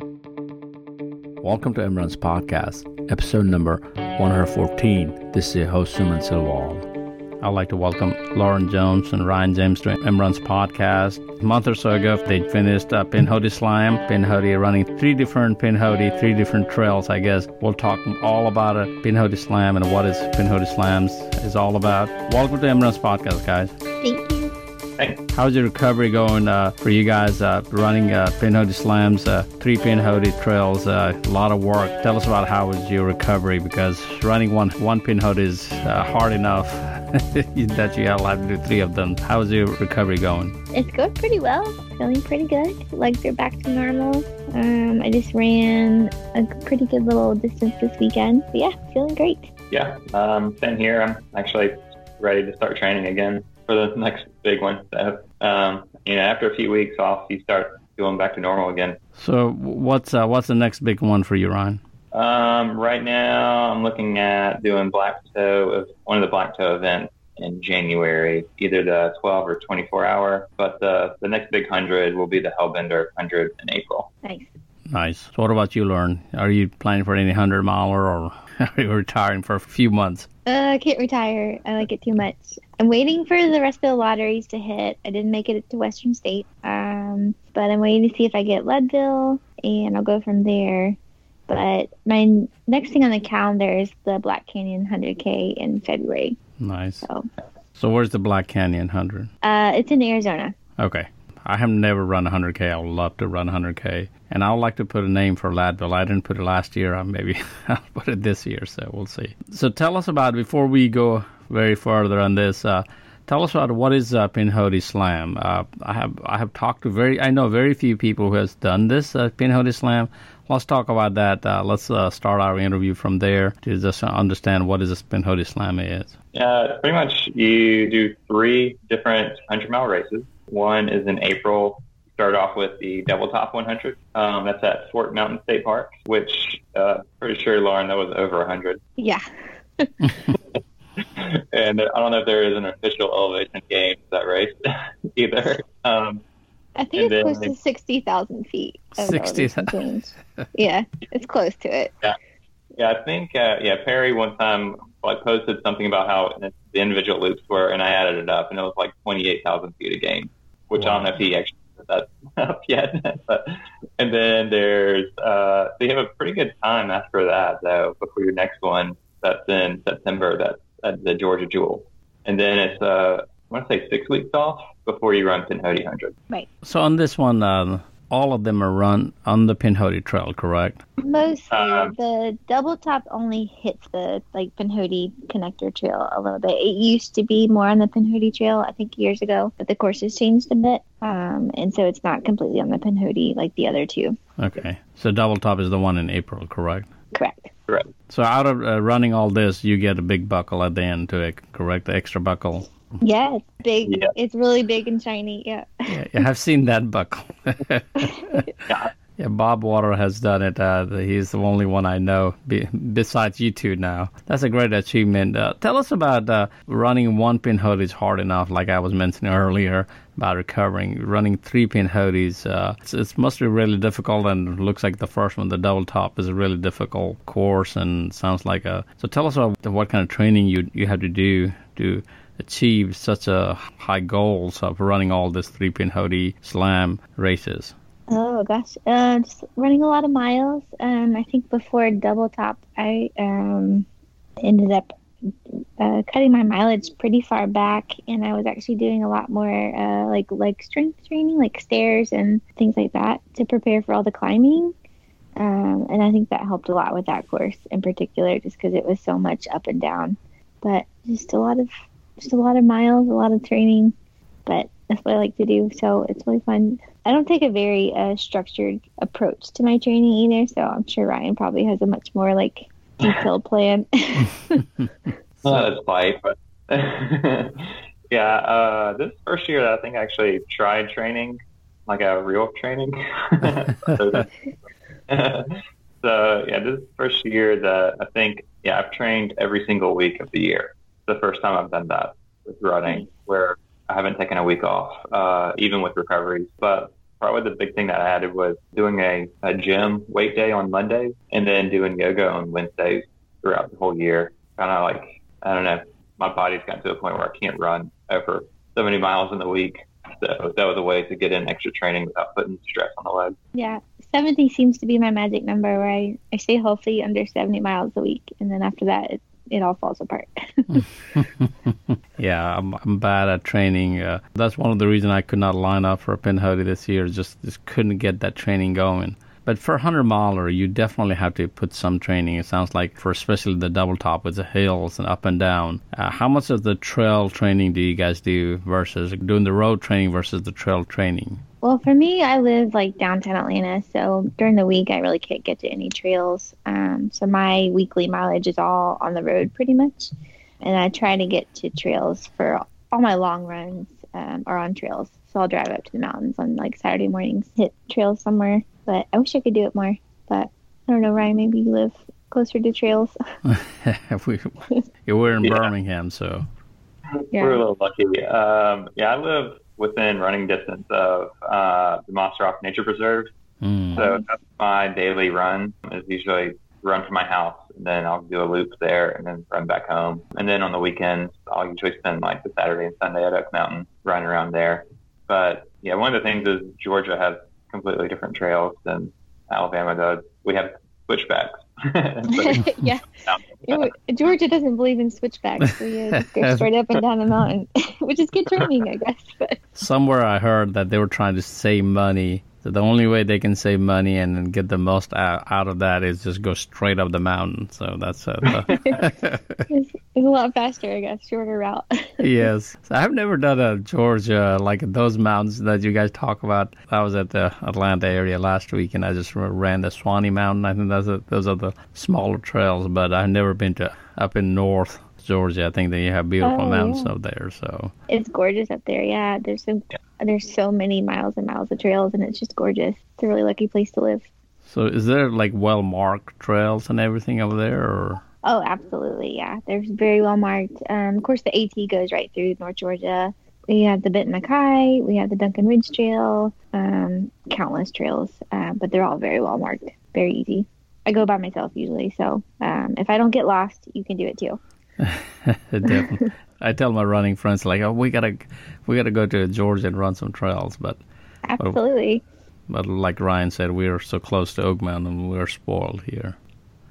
Welcome to Imran's podcast, episode number 114. This is your host, Suman Silwal. I'd like to welcome Lauren Jones and Ryan James to Imran's podcast. A month or so ago, they finished uh, Pinhoti Slam. Pinhoti running three different Pinhoti, three different trails, I guess. We'll talk all about it, Pinhoti Slam and what is Pinhoti Slams is all about. Welcome to Imran's podcast, guys. Thanks. How's your recovery going uh, for you guys uh, running uh, Pinhoti Slams, uh, three Pinhoti trails, uh, a lot of work. Tell us about how was your recovery because running one one Pinhoti is uh, hard enough that you have to do three of them. How's your recovery going? It's going pretty well. Feeling pretty good. Legs are back to normal. Um, I just ran a pretty good little distance this weekend. But yeah, feeling great. Yeah, um, same here. I'm actually ready to start training again for the next big one. So, um, you know, after a few weeks off, you start going back to normal again. So, what's uh, what's the next big one for you, Ryan? Um, right now, I'm looking at doing black toe, one of the black toe events in January, either the 12 or 24 hour. But the the next big hundred will be the Hellbender 100 in April. Nice. Nice. So, what about you, Lauren? Are you planning for any hundred miler, or are you retiring for a few months? Uh, I can't retire. I like it too much. I'm waiting for the rest of the lotteries to hit. I didn't make it to Western State, um, but I'm waiting to see if I get Leadville, and I'll go from there. But my next thing on the calendar is the Black Canyon 100K in February. Nice. So, So, where's the Black Canyon 100? uh, it's in Arizona. Okay. I have never run 100K. I would love to run 100K. And I would like to put a name for Leadville. I didn't put it last year. Uh, Maybe I'll put it this year, so we'll see. So tell us about, before we go very further on this, uh, tell us about what is uh, Pinhoti Slam. Uh, I have I have talked to very, I know very few people who has done this, uh, Pinhoti Slam. Let's talk about that. Uh, let's uh, start our interview from there to just understand what is a Pinhoti Slam is. Yeah, pretty much you do three different 100 mile races. One is in April. Start off with the Double Top 100. Um, that's at Fort Mountain State Park, which uh, pretty sure, Lauren, that was over 100. Yeah. and I don't know if there is an official elevation gain for that race either. Um, I think it's close then- to 60,000 feet. of 60 elevation change. Yeah, it's close to it. yeah, yeah. I think uh, yeah Perry one time like posted something about how the individual loops were, and I added it up, and it was like 28,000 feet a game, which I don't know if he actually put that up yet. but and then there's uh, so you have a pretty good time after that though before your next one. That's in September. That's at the Georgia Jewel, and then it's uh, I want to say six weeks off before you run Pinhoti 100. Right. So on this one, uh, all of them are run on the Pinhoti Trail, correct? Mostly, Um, the double top only hits the like Pinhoti connector trail a little bit. It used to be more on the Pinhoti trail, I think, years ago, but the course has changed a bit, um, and so it's not completely on the Pinhoti like the other two. Okay. So double top is the one in April, correct? Correct. Correct. So out of uh, running all this, you get a big buckle at the end to it, correct? The extra buckle. Yeah, it's big. Yeah. It's really big and shiny. Yeah. Yeah, yeah, I've seen that buckle. yeah, Bob Water has done it. Uh, he's the only one I know be, besides you two now. That's a great achievement. Uh, tell us about uh, running one pin hood is hard enough, like I was mentioning earlier about recovering. Running three Pinhotis, uh, it's, it's must be really difficult, and it looks like the first one, the double top, is a really difficult course, and sounds like a. So tell us about what kind of training you you have to do to achieve such a high goals of running all this three Pinhoti slam races. Oh gosh, uh, just running a lot of miles. Um, I think before double top, I um, ended up uh, cutting my mileage pretty far back, and I was actually doing a lot more uh, like leg strength training, like stairs and things like that, to prepare for all the climbing. Um, and I think that helped a lot with that course in particular, just because it was so much up and down. But just a lot of just a lot of miles, a lot of training. But that's what I like to do, so it's really fun. I don't take a very uh, structured approach to my training either, so I'm sure Ryan probably has a much more like detailed plan. That's light, but yeah, uh, this first year I think I actually tried training, like a real training. so, yeah, this first year that I think yeah I've trained every single week of the year. The first time I've done that with running, where I haven't taken a week off, uh, even with recoveries. But probably the big thing that I added was doing a, a gym weight day on Mondays and then doing yoga on Wednesdays throughout the whole year. Kind of like, I don't know, my body's gotten to a point where I can't run over so many miles in the week. So that was a way to get in extra training without putting stress on the legs. Yeah. 70 seems to be my magic number where I, I stay healthy under 70 miles a week. And then after that, it, it all falls apart. yeah, I'm, I'm bad at training. Uh, that's one of the reasons I could not line up for a Pinhoti this year. Just just couldn't get that training going. But for a hundred miler, you definitely have to put some training. It sounds like for especially the double top with the hills and up and down. Uh, how much of the trail training do you guys do versus doing the road training versus the trail training? Well, for me, I live like downtown Atlanta, so during the week I really can't get to any trails. Um, so my weekly mileage is all on the road pretty much, and I try to get to trails for all my long runs um, are on trails. So I'll drive up to the mountains on like Saturday mornings, hit trails somewhere. But I wish I could do it more. But I don't know, Ryan. Maybe you live closer to trails. we, we're in yeah. Birmingham, so yeah. we're a little lucky. Um, yeah, I live within running distance of uh, the Moss Rock Nature Preserve. Mm. So that's my daily run. Is usually run from my house, and then I'll do a loop there, and then run back home. And then on the weekends, I'll usually spend like the Saturday and Sunday at Oak Mountain running around there. But yeah, one of the things is Georgia has completely different trails than Alabama does. We have switchbacks. yeah. Georgia doesn't believe in switchbacks. So just go straight up and down the mountain, which is good training, I guess. But somewhere I heard that they were trying to save money so the only way they can save money and get the most out, out of that is just go straight up the mountain. So that's uh, the it's, it's, a lot faster, I guess, shorter route. yes, so I've never done a Georgia like those mountains that you guys talk about. I was at the Atlanta area last week, and I just ran the Sawnee Mountain. I think that's a, those are the smaller trails, but I've never been to up in north Georgia. I think that you have beautiful oh, mountains yeah. up there. So it's gorgeous up there. Yeah, there's so yeah. there's so many miles and miles of trails, and it's just gorgeous. It's a really lucky place to live. So is there like well marked trails and everything over there, or? Oh, absolutely. Yeah, They're very well marked. Um, of course, the AT goes right through North Georgia. We have the Benton MacKaye, we have the Duncan Ridge Trail, um, countless trails, uh, but they're all very well marked, very easy. I go by myself usually, so um, if I don't get lost, you can do it too. Definitely. I tell my running friends like, "Oh, we gotta, we gotta go to Georgia and run some trails." But absolutely. But, but like Ryan said, we are so close to Oak Mountain. We're spoiled here.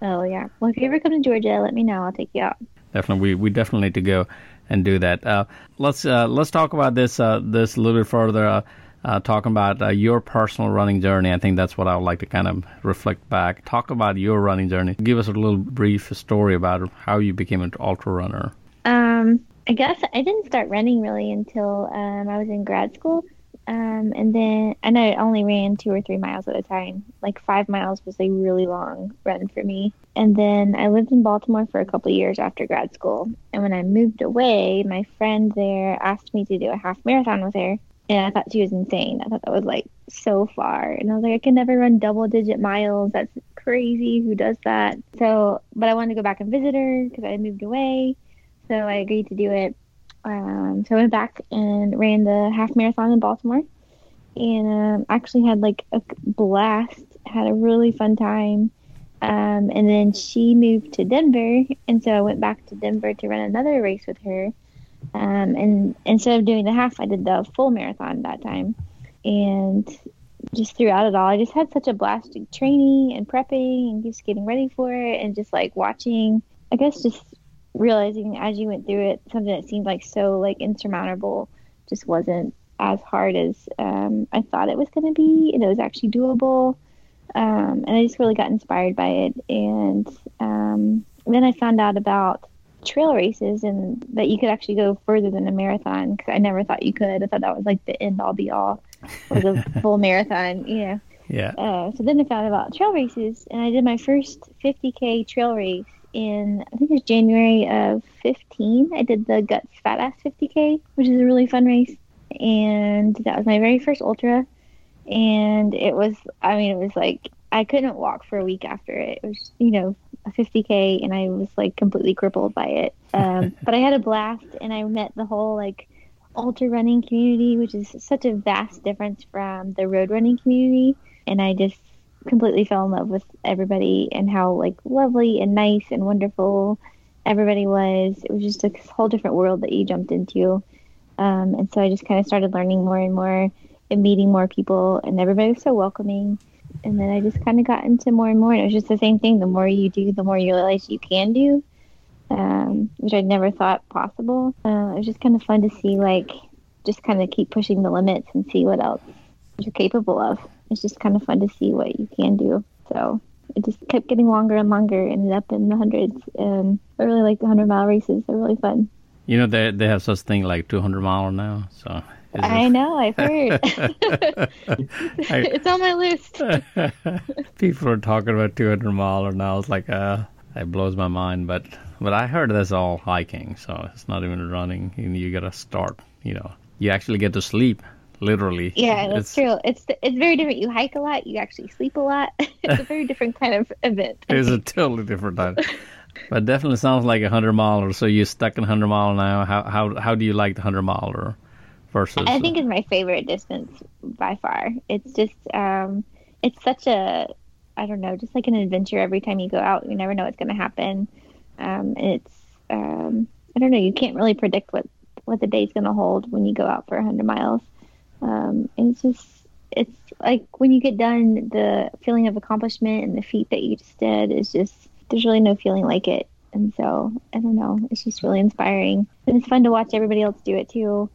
Oh yeah. Well, if you ever come to Georgia, let me know. I'll take you out. Definitely, we, we definitely need to go and do that. Uh, let's uh, let's talk about this uh, this a little bit further. Uh, uh, talking about uh, your personal running journey. I think that's what I would like to kind of reflect back. Talk about your running journey. Give us a little brief story about how you became an ultra runner. Um, I guess I didn't start running really until um, I was in grad school. Um, and then, and I only ran two or three miles at a time. Like five miles was a really long run for me. And then I lived in Baltimore for a couple years after grad school. And when I moved away, my friend there asked me to do a half marathon with her. And I thought she was insane. I thought that was like so far. And I was like, I can never run double digit miles. That's crazy. Who does that? So, but I wanted to go back and visit her because I moved away. So I agreed to do it. Um, so I went back and ran the half marathon in Baltimore and um, actually had like a blast, had a really fun time. Um, and then she moved to Denver. And so I went back to Denver to run another race with her. Um, and instead of doing the half, I did the full marathon that time. And just throughout it all, I just had such a blast training and prepping and just getting ready for it and just like watching, I guess, just realizing as you went through it, something that seemed like so like insurmountable just wasn't as hard as um, I thought it was going to be. And it was actually doable. Um, and I just really got inspired by it. And um, then I found out about trail races and that you could actually go further than a marathon because I never thought you could. I thought that was like the end all be all was a full marathon, you know. Yeah. Uh, so then I found out about trail races and I did my first 50k trail race in I think it was January of 15. I did the Guts Fat Ass 50k, which is a really fun race, and that was my very first ultra. And it was, I mean, it was like I couldn't walk for a week after it. It was, you know, a 50k, and I was like completely crippled by it. Um, but I had a blast, and I met the whole like ultra running community, which is such a vast difference from the road running community. And I just completely fell in love with everybody and how like lovely and nice and wonderful everybody was. It was just a whole different world that you jumped into. Um, and so I just kind of started learning more and more and meeting more people, and everybody was so welcoming. And then I just kind of got into more and more, and it was just the same thing. The more you do, the more you realize you can do, um, which I'd never thought possible. Uh, it was just kind of fun to see, like, just kind of keep pushing the limits and see what else you're capable of. It's just kind of fun to see what you can do. So it just kept getting longer and longer. Ended up in the hundreds, and I really like the hundred mile races. They're really fun. You know they they have such thing like 200 mile now. So I it... know I've heard. it's on my list. People are talking about 200 mile now. It's like uh, it blows my mind. But but I heard that's all hiking, so it's not even running. You, you got to start. You know, you actually get to sleep literally. Yeah, that's it's, true. It's it's very different. You hike a lot. You actually sleep a lot. it's a very different kind of event. It's a totally different time. But definitely sounds like a hundred miler. So you're stuck in hundred mile now. How how how do you like the hundred miler versus? I think it's my favorite distance by far. It's just um, it's such a I don't know, just like an adventure every time you go out. You never know what's going to happen. Um, and it's um, I don't know. You can't really predict what what the day's going to hold when you go out for a hundred miles. Um, and it's just it's like when you get done, the feeling of accomplishment and the feat that you just did is just there's really no feeling like it. And so I don't know, it's just really inspiring. And it's fun to watch everybody else do it too.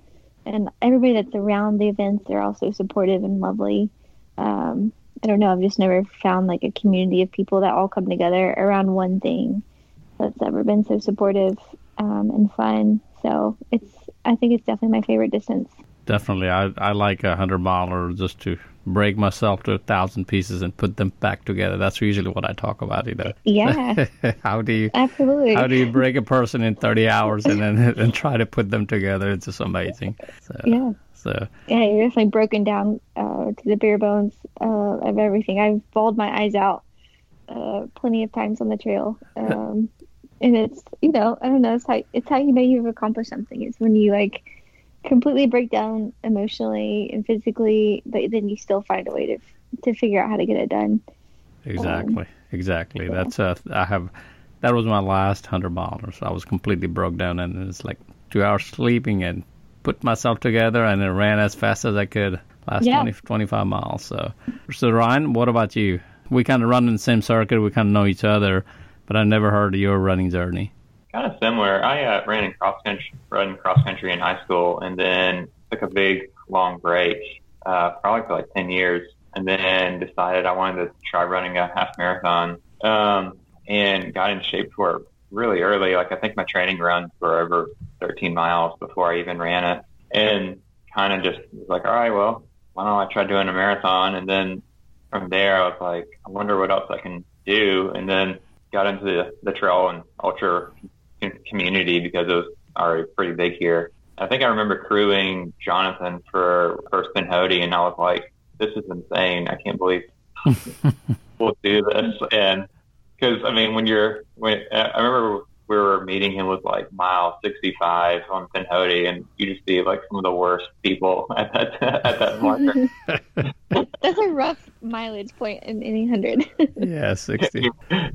And everybody that's around the events, they're also supportive and lovely. Um, I don't know, I've just never found like a community of people that all come together around one thing that's ever been so supportive um, and fun. So it's, I think it's definitely my favorite distance. Definitely. I, I like a hundred miler just to break myself to a thousand pieces and put them back together. That's usually what I talk about, you know. Yeah. how do you absolutely? How do you break a person in thirty hours and then and try to put them together? It's just amazing. So, yeah. So yeah, you're definitely broken down uh, to the bare bones uh, of everything. I've bawled my eyes out uh, plenty of times on the trail. Um, and it's you know I don't know it's how it's how you know you've accomplished something. It's when you like completely break down emotionally and physically, but then you still find a way to to figure out how to get it done. Exactly, um, exactly. Yeah. That's uh, I have. That was my last hundred miles. I was completely broke down, and it's like two hours sleeping and put myself together, and then ran as fast as I could last yeah. 20, 25 miles. So, so Ryan, what about you? We kind of run in the same circuit. We kind of know each other, but I never heard of your running journey. Kind of similar. I uh, ran in cross country, run cross country in high school, and then took a big long break, uh, probably for like ten years, and then decided I wanted to try running a half marathon, um, and got in shape for it really early. Like I think my training runs were over 13 miles before I even ran it, and kind of just was like, all right, well, why don't I try doing a marathon? And then from there, I was like, I wonder what else I can do, and then got into the, the trail and ultra community because it was already pretty big here. I think I remember crewing Jonathan for first Pinhoti, and I was like, "This is insane! I can't believe we'll do this." And because I mean, when you're when I remember we were meeting him with like mile 65 on Pinhoti, and you just see like some of the worst people at that at that marker. That's a rough mileage point in any hundred. yeah, 60.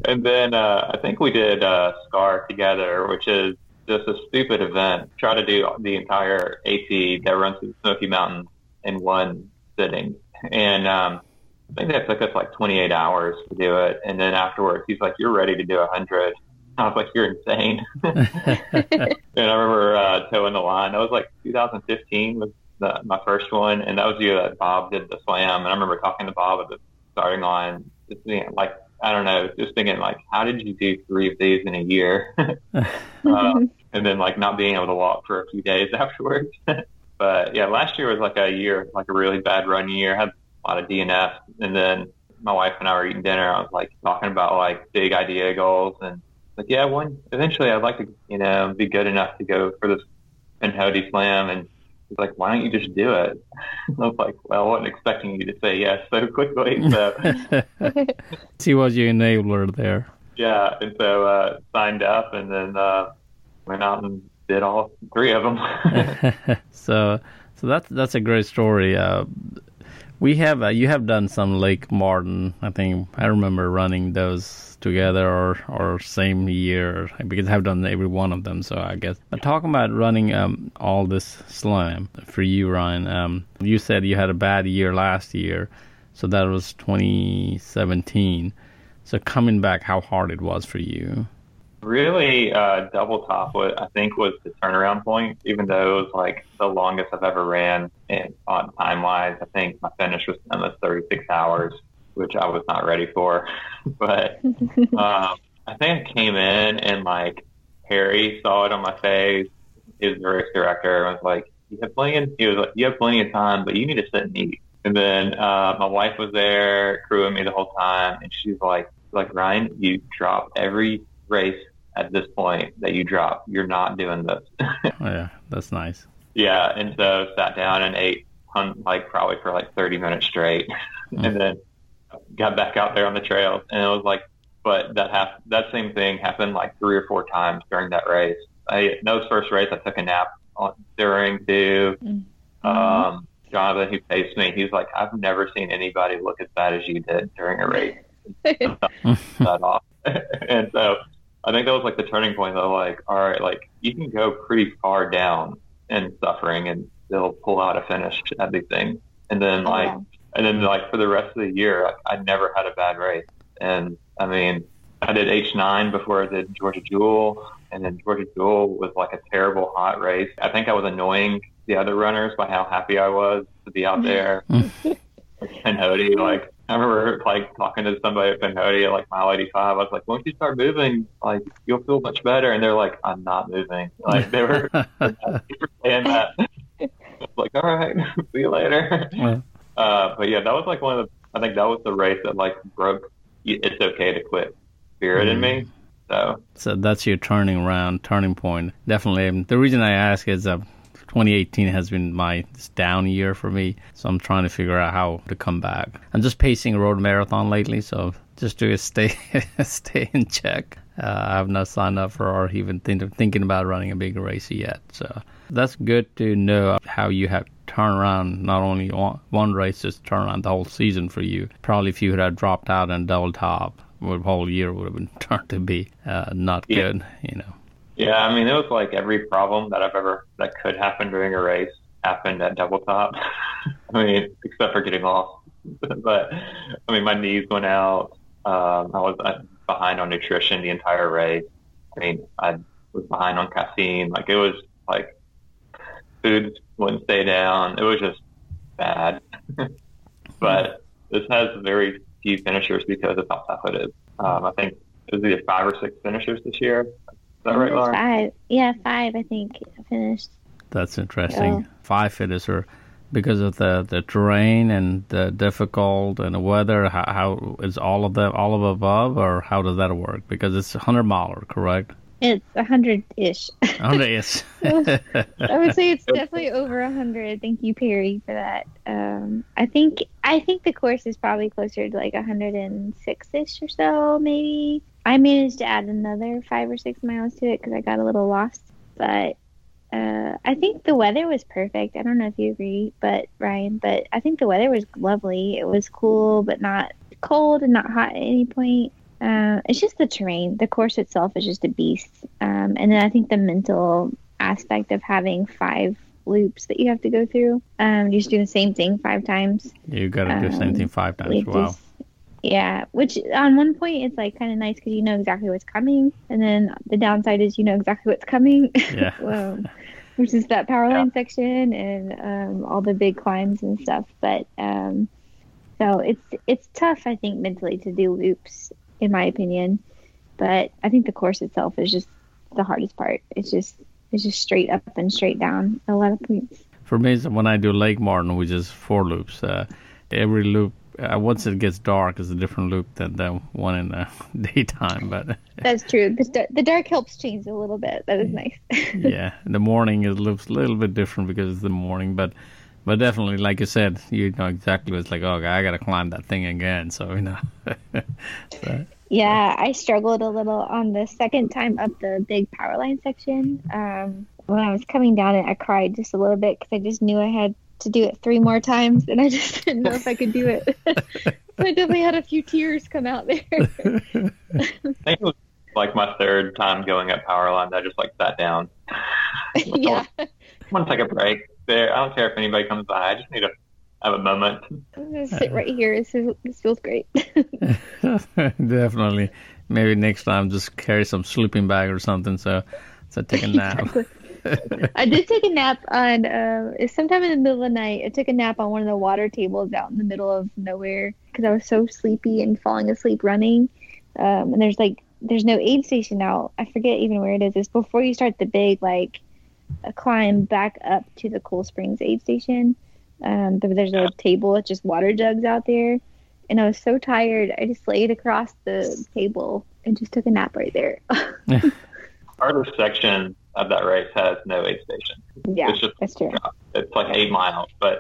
and then uh, I think we did uh, Scar together, which is just a stupid event. Try to do the entire AT that runs through the Smoky Mountains in one sitting, and um, I think that took us like 28 hours to do it. And then afterwards, he's like, "You're ready to do a hundred." I was like, "You're insane." and I remember uh, toeing the line. That was like 2015 was the, my first one, and that was the year that Bob did the slam. And I remember talking to Bob at the starting line, just being like, I don't know, just thinking like, how did you do three of these in a year? uh, and then like not being able to walk for a few days afterwards. but yeah, last year was like a year, like a really bad run year. I had a lot of DNF, and then my wife and I were eating dinner. I was like talking about like big idea goals and like, yeah, one eventually I'd like to, you know, be good enough to go for this Pinhoti slam. And he's like, why don't you just do it? I was like, well, I wasn't expecting you to say yes so quickly. So he was your enabler there. Yeah, and so uh, signed up, and then uh, went out and did all three of them. so, so that's that's a great story. Uh, we have uh, you have done some Lake Martin. I think I remember running those together or or same year because I've done every one of them. So I guess. But talking about running um, all this slam for you, Ryan. Um, you said you had a bad year last year, so that was 2017. So coming back, how hard it was for you? Really, uh, double top, what I think was the turnaround point, even though it was like the longest I've ever ran in, on time wise. I think my finish was almost 36 hours, which I was not ready for. but um, I think I came in and like Harry saw it on my face. His race director was like, "You have plenty." Of, he was like, "You have plenty of time, but you need to sit and eat." And then uh, my wife was there crewing me the whole time, and she's like, "Like Ryan, you drop every race at this point that you drop. You're not doing this. oh, yeah, that's nice. Yeah, and so sat down and ate like probably for like 30 minutes straight, mm. and then got back out there on the trails, and it was like, but that hap- that same thing happened like three or four times during that race. I those first race I took a nap on, during too. Mm-hmm. Um, Jonathan, who paced me, he's like, I've never seen anybody look as bad as you did during a race. that off. and so I think that was like the turning point though, like, all right, like you can go pretty far down in suffering and still pull out a finish at these things. And then oh, like, yeah. and then like for the rest of the year, like, I never had a bad race. And I mean, I did H9 before I did Georgia Jewel. And then Georgia Jewel was like a terrible hot race. I think I was annoying the other runners by how happy I was to be out there. Mm. and Hody, like I remember like talking to somebody at at like mile 85. I was like, once you start moving, like you'll feel much better. And they're like, I'm not moving. Like they were, saying that. like, all right, see you later. Yeah. Uh, but yeah, that was like one of the, I think that was the race that like broke it's okay to quit spirit mm. in me. Mm-hmm. So, so that's your turning around, turning point. Definitely. The reason I ask is, uh, 2018 has been my down year for me, so I'm trying to figure out how to come back. I'm just pacing a road marathon lately, so just to stay stay in check. Uh, I have not signed up for or even think of, thinking about running a big race yet. So that's good to know how you have turned around not only one race, just turn around the whole season for you. Probably if you had dropped out and double top, the whole year would have been turned to be uh, not yeah. good, you know. Yeah, I mean, it was like every problem that I've ever that could happen during a race happened at double top. I mean, except for getting off. but I mean, my knees went out. Um, I was uh, behind on nutrition the entire race. I mean, I was behind on caffeine. Like it was like food wouldn't stay down. It was just bad. but this has very few finishers because of how tough it is. Um, I think it was either five or six finishers this year that right, Laura? Five. Yeah, five. I think finished. That's interesting. Five finisher because of the, the terrain and the difficult and the weather. How, how is all of them all of above, or how does that work? Because it's a hundred miler, correct? It's a hundred ish. Hundred ish. I would say it's definitely over a hundred. Thank you, Perry, for that. Um, I think I think the course is probably closer to like a hundred and six ish or so, maybe. I managed to add another five or six miles to it because I got a little lost. But uh, I think the weather was perfect. I don't know if you agree, but Ryan, but I think the weather was lovely. It was cool, but not cold and not hot at any point. Uh, it's just the terrain. The course itself is just a beast. Um, and then I think the mental aspect of having five loops that you have to go through. Um, you just do the same thing five times. You got to do the same thing five times. Wow. Just, yeah, which on one point it's like kind of nice because you know exactly what's coming, and then the downside is you know exactly what's coming. Yeah. um, which is that power line yeah. section and um, all the big climbs and stuff. But um, so it's it's tough, I think, mentally to do loops, in my opinion. But I think the course itself is just the hardest part. It's just it's just straight up and straight down a lot of points. For me, when I do Lake Martin, which is four loops, uh, every loop uh, once it gets dark, is a different loop than the one in the daytime. But that's true. The, the dark helps change a little bit. That is nice. yeah, the morning it looks a little bit different because it's the morning, but but definitely, like you said, you know exactly what it's like. Oh, I got to climb that thing again. So you know. so, yeah, I struggled a little on the second time up the big power line section. Um, when I was coming down it, I cried just a little bit because I just knew I had to do it three more times, and I just didn't know if I could do it. so I definitely had a few tears come out there. I think it was like my third time going up Powerline. I just like sat down. yeah. I want to take a break. There, I don't care if anybody comes by. I just need to have a moment. I'm gonna sit right here. This, is, this feels great. Definitely. Maybe next time just carry some sleeping bag or something. So, so take a nap. Exactly. I did take a nap on uh, sometime in the middle of the night. I took a nap on one of the water tables out in the middle of nowhere because I was so sleepy and falling asleep running. Um, and there's like there's no aid station out. I forget even where it is. It's before you start the big like a climb back up to the Cool Springs aid station. Um, there's a table with just water jugs out there. And I was so tired, I just laid across the table and just took a nap right there. Hardest section of that race has no aid station. yeah, It's just that's true. it's like eight miles, but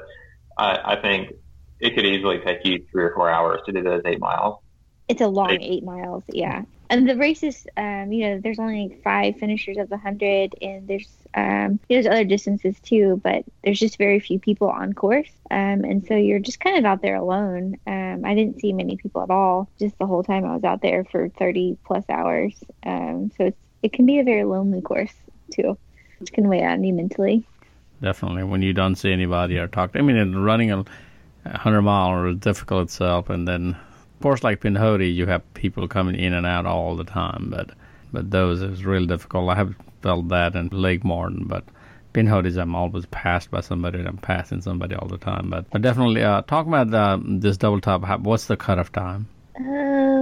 I, I think it could easily take you three or four hours to do those eight miles. It's a long Eight. eight miles, yeah. And the races, um, you know, there's only five finishers of the hundred, and there's um, there's other distances too, but there's just very few people on course, um, and so you're just kind of out there alone. Um, I didn't see many people at all, just the whole time I was out there for 30 plus hours. Um, so it's it can be a very lonely course too, which can weigh on you mentally. Definitely. When you don't see anybody or talk, I mean, running a, a hundred mile is difficult itself, and then of course, like Pinhoti, you have people coming in and out all the time, but but those is really difficult. I have felt that in Lake Martin, but Pinhotis, I'm always passed by somebody, and I'm passing somebody all the time. But, but definitely, uh, talk about uh, this double top. how- What's the cutoff time? Uh,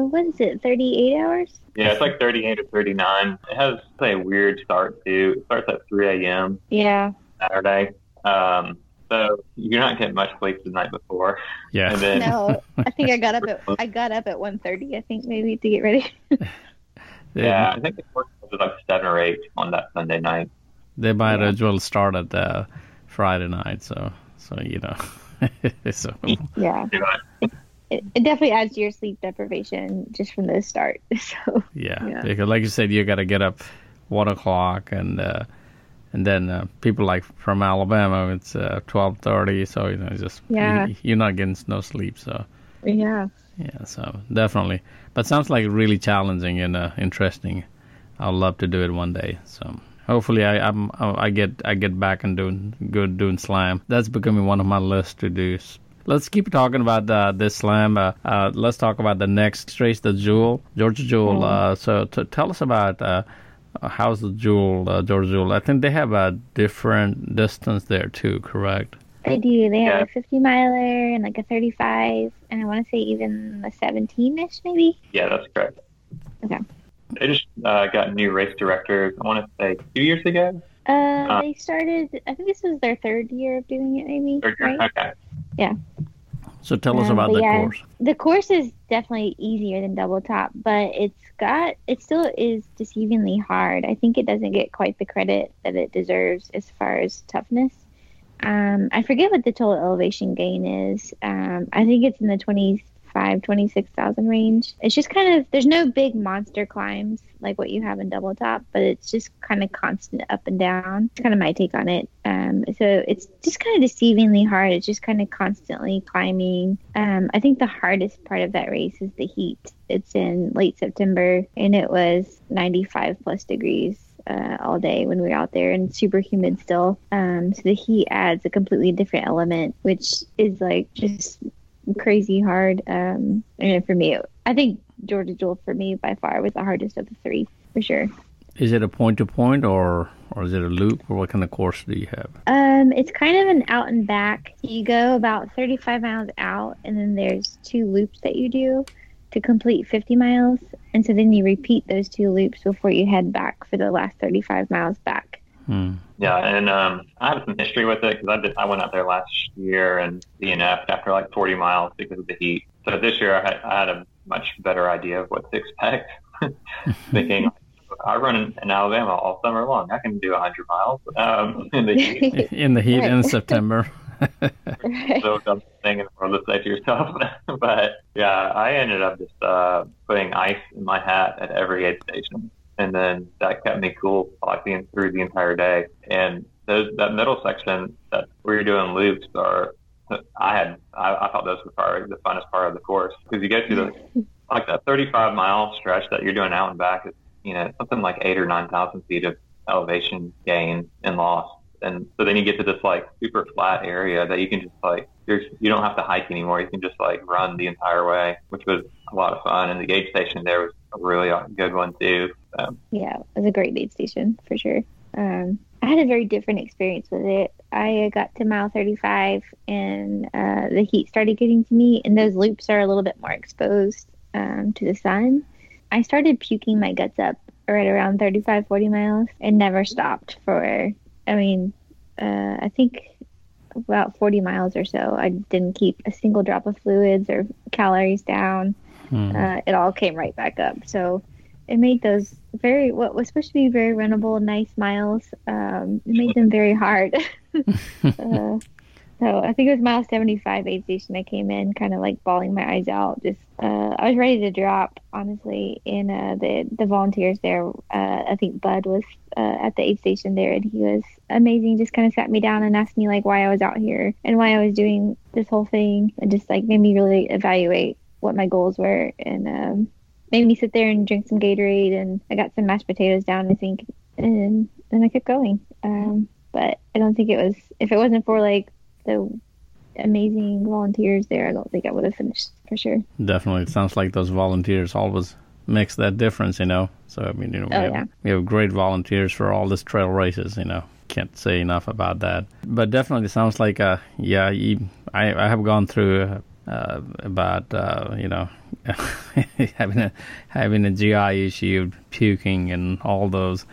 what is it? 38 hours? Yeah, it's like 38 or 39. It has a weird start too. It starts at 3 a.m. Yeah. Saturday. Um, so you're not getting much sleep the night before. Yeah, And then No, I think I got up at I got up at 1:30. I think maybe to get ready. yeah, I think the course was like seven or eight on that Sunday night. they might Yeah. as well start at uh, Friday night. So so you know, so Yeah. It, it definitely adds to your sleep deprivation just from the start. So Yeah, Yeah. because like you said, you got to get up one o'clock, and uh, and then uh, people like from Alabama, it's uh, twelve thirty. So you know, just yeah. you, you're not getting no sleep. So yeah. yeah, so definitely. But sounds like really challenging and uh, interesting. I'd love to do it one day. So hopefully, I I'm, I get I get back and doing good doing slam. That's becoming one of my lists to do. Let's keep talking about uh, this slam. Uh, uh, let's talk about the next race, the Jewel, Georgia Jewel. Uh, so t- tell us about uh, how's the Jewel, uh, Georgia Jewel. I think they have a different distance there too, correct? They do. They have Yeah. a 50 miler and like a 35, and I want to say even a 17 ish maybe. Yeah, that's correct. Okay. They just uh, got new race directors. I want to say two years ago. Uh, Uh, they started. I think this was their third year of doing it, maybe. Or- Right? Okay. So tell us Um, about the yeah. course. The course is definitely easier than double top, but it's got it still is deceivingly hard. I think it doesn't get quite the credit that it deserves as far as toughness. Um, I forget what the total elevation gain is. Um, I think it's in the 25, 26,000 range. It's just kind of, there's no big monster climbs like what you have in double top, but it's just kind of constant up and down. It's kind of my take on it. Um, so it's just kind of deceivingly hard. It's just kind of constantly climbing. Um, I think the hardest part of that race is the heat. It's in late September and it was 95 plus degrees uh, all day when we were out there and super humid still. Um, so the heat adds a completely different element, which is like just crazy hard. Um, and for me, I think Georgia Jewel for me by far was the hardest of the three for sure. Is it a point to point or or is it a loop or what kind of course do you have? Um, it's kind of an out and back. You go about 35 miles out, and then there's two loops that you do to complete 50 miles. And so then you repeat those two loops before you head back for the last 35 miles back. Hmm. Yeah, and um, I have some history with it because I did. I went out there last year and DNF'd after like 40 miles because of the heat. So this year I had, I had a much better idea of what to expect. Thinking I run in, in Alabama all summer long. I can do 100 miles um, in the heat. In the heat in September. So dumb thing in the world to say to yourself. but yeah, I ended up just uh, putting ice in my hat at every aid station. And then that kept me cool like the, through the entire day. And those that middle section that where you're doing loops are I had I, I thought those were probably the funnest part of the course because you get to the like that 35 mile stretch that you're doing out and back is you know something like eight or nine thousand feet of elevation gain and loss, and so then you get to this like super flat area that you can just like there's you don't have to hike anymore. You can just like run the entire way, which was a lot of fun. And the gauge station there was a really uh, good one too. So. Yeah, it was a great aid station for sure. Um, I had a very different experience with it. I got to mile 35 and uh, the heat started getting to me, and those loops are a little bit more exposed um, to the sun. I started puking my guts up right around 35, 40 miles and never stopped for, I mean, uh, I think about 40 miles or so. I didn't keep a single drop of fluids or calories down. Hmm. Uh, it all came right back up. So it made those very what was supposed to be very runnable, nice miles. Um, it made them very hard. uh, so I think it was mile 75 aid station. I came in kind of like bawling my eyes out. Just uh, I was ready to drop, honestly. And uh, the the volunteers there, uh, I think Bud was uh, at the aid station there, and he was amazing. Just kind of sat me down and asked me like why I was out here and why I was doing this whole thing, and just like made me really evaluate what my goals were and um, made me sit there and drink some Gatorade. And I got some mashed potatoes down, I think, and then I kept going. Um, but I don't think it was if it wasn't for like the amazing volunteers there, I don't think I would have finished for sure. Definitely, it sounds like those volunteers always makes that difference, you know. So I mean, you know, we, oh, have, yeah. we have great volunteers for all these trail races, you know. Can't say enough about that, but definitely sounds like uh, yeah, you, I I have gone through uh, about uh, you know having a having a GI issue, puking, and all those.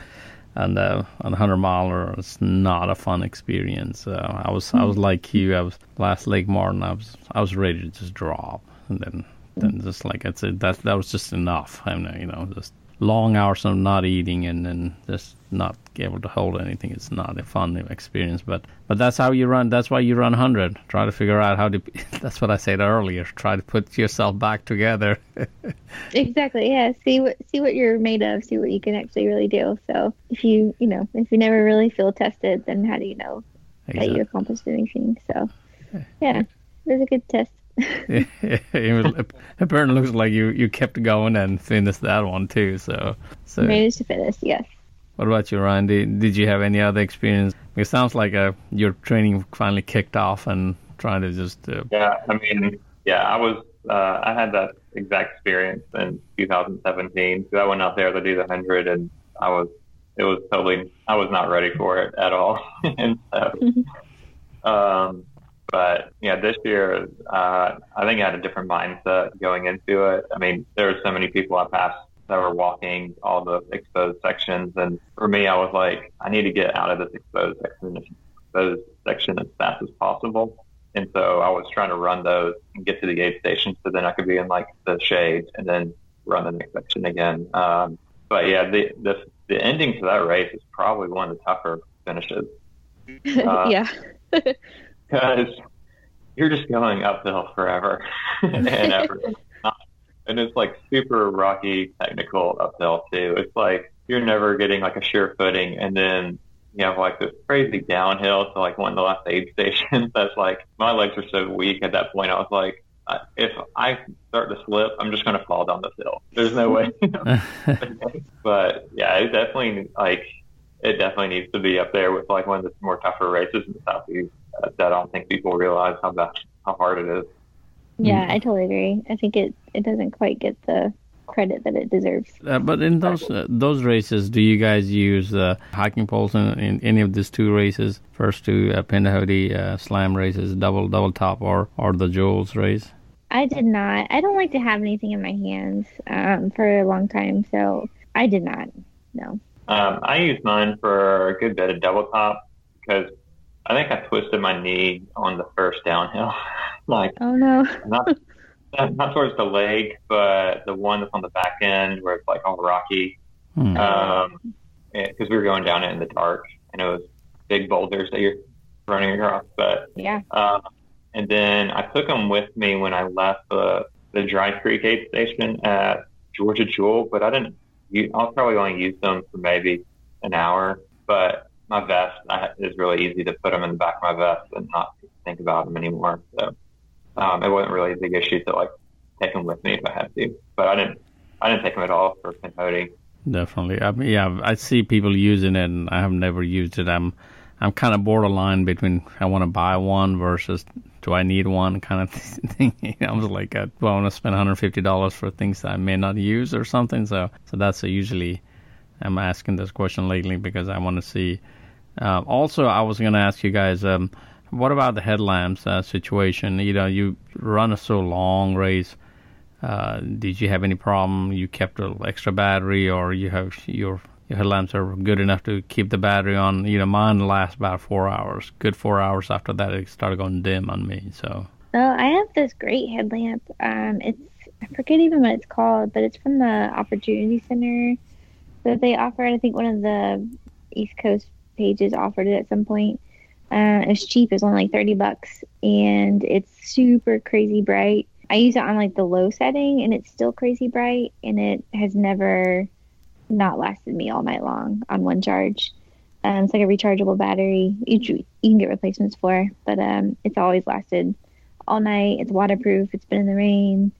And uh, on a hundred miler, it's not a fun experience. Uh, I was I was like you. I was last Lake Martin. I was I was ready to just drop, and then then just like I said, that that was just enough. I mean, you know, just long hours of not eating and then just not able to hold anything. It's not a fun experience, but but that's how you run. That's why you run hundred. Try to figure out how to. That's what I said earlier. Try to put yourself back together. exactly. Yeah. See what see what you're made of. See what you can actually really do. So if you you know if you never really feel tested, then how do you know exactly. that you accomplished anything? So yeah, it was a good test. it apparently looks like you, you kept going and finished that one too. So, so managed to finish, yes. What about you, Ryan? Did, did you have any other experience? It sounds like uh, your training finally kicked off and trying to just. Uh... Yeah, I mean, yeah, I was. Uh, I had that exact experience in 2017. So I went out there to do the hundred, and I was. It was totally. I was not ready for it at all, and so. um, but yeah, this year uh, I think I had a different mindset going into it. I mean, there were so many people I passed that were walking all the exposed sections, and for me, I was like, I need to get out of this exposed section, exposed section as fast as possible. And so I was trying to run those and get to the aid station, so then I could be in like the shade and then run the next section again. Um, but yeah, the, the the ending to that race is probably one of the tougher finishes. Uh, yeah. because you're just going uphill forever and ever. and it's like super rocky, technical uphill too. It's like you're never getting like a sure footing, and then you have like this crazy downhill to like one of the last aid stations. That's like my legs are so weak at that point. I was like, uh, if I start to slip, I'm just going to fall down this hill. There's no way. but yeah, it definitely like it definitely needs to be up there with like one of the more tougher races in the southeast I don't think people realize how bad, how hard it is. Yeah, I totally agree. I think it it doesn't quite get the credit that it deserves. Uh, but in those uh, those races, do you guys use uh, hiking poles in, in, any of these two races? First two uh, Pinhoti uh, Slam races, double double top, or or the Jules race? I did not. I don't like to have anything in my hands um, for a long time, so I did not. No. Um, I used mine for a good bit of double top because I think I twisted my knee on the first downhill. like, oh no, not not towards the leg, but the one that's on the back end where it's like all rocky. Hmm. Um, because we were going down it in the dark, and it was big boulders that you're running across. But yeah. Um, and then I took them with me when I left the the Dry Creek aid station at Georgia Jewel, but I didn't I was probably only use them for maybe an hour, but my vest I, is really easy to put them in the back of my vest and not think about them anymore. So um, it wasn't really a big issue to like take them with me if I had to. But I didn't I didn't take them at all for pinhoti. Definitely, I mean, yeah, I see people using it, and I have never used it. I'm I'm kind of borderline between I want to buy one versus do I need one kind of thing. I was like, uh, do I want to spend $150 for things that I may not use or something? So, so that's usually I'm asking this question lately because I want to see. Uh, also, I was going to ask you guys, um, what about the headlamps uh, situation? You know, you run a so long race. Uh, did you have any problem? You kept an extra battery, or you have your your headlamps are good enough to keep the battery on. You know, mine lasts about four hours. Good four hours after that, it started going dim on me. So. I have this great headlamp. Um, it's I forget even what it's called, but it's from the Opportunity Center that they offer. I think one of the East Coast pages offered it at some point. Uh, it's cheap. It's only like thirty bucks, and it's super crazy bright. I use it on like the low setting, and it's still crazy bright, and it has never not lasted me all night long on one charge. Um, it's like a rechargeable battery. You, you can get replacements for, but um, it's always lasted all night. It's waterproof. It's been in the rain.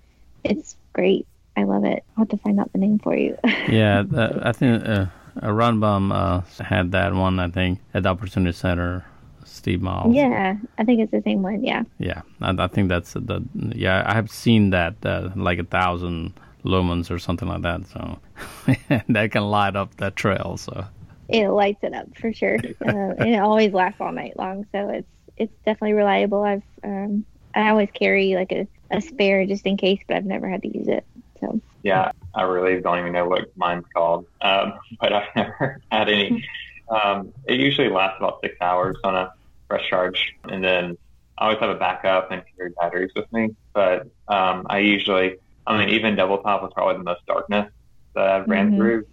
It's great. I love it. I'll have to find out the name for you. yeah, I think uh, Run Bum uh, had that one. I think at the Opportunity Center. Steve Miles. Yeah, I think it's the same one. Yeah. Yeah, I, I think that's the. Yeah, I have seen that uh, like a thousand lumens or something like that. So that can light up that trail. So it lights it up for sure, uh, and it always lasts all night long. So it's it's definitely reliable. I've um, I always carry like a, a spare just in case, but I've never had to use it. So yeah, I really don't even know what mine's called, um, but I've never had any. Um, it usually lasts about six hours on a fresh charge, and then I always have a backup and carry batteries with me. But um, I usually I mean, even Double Top was probably the most darkness that I ran mm-hmm. through.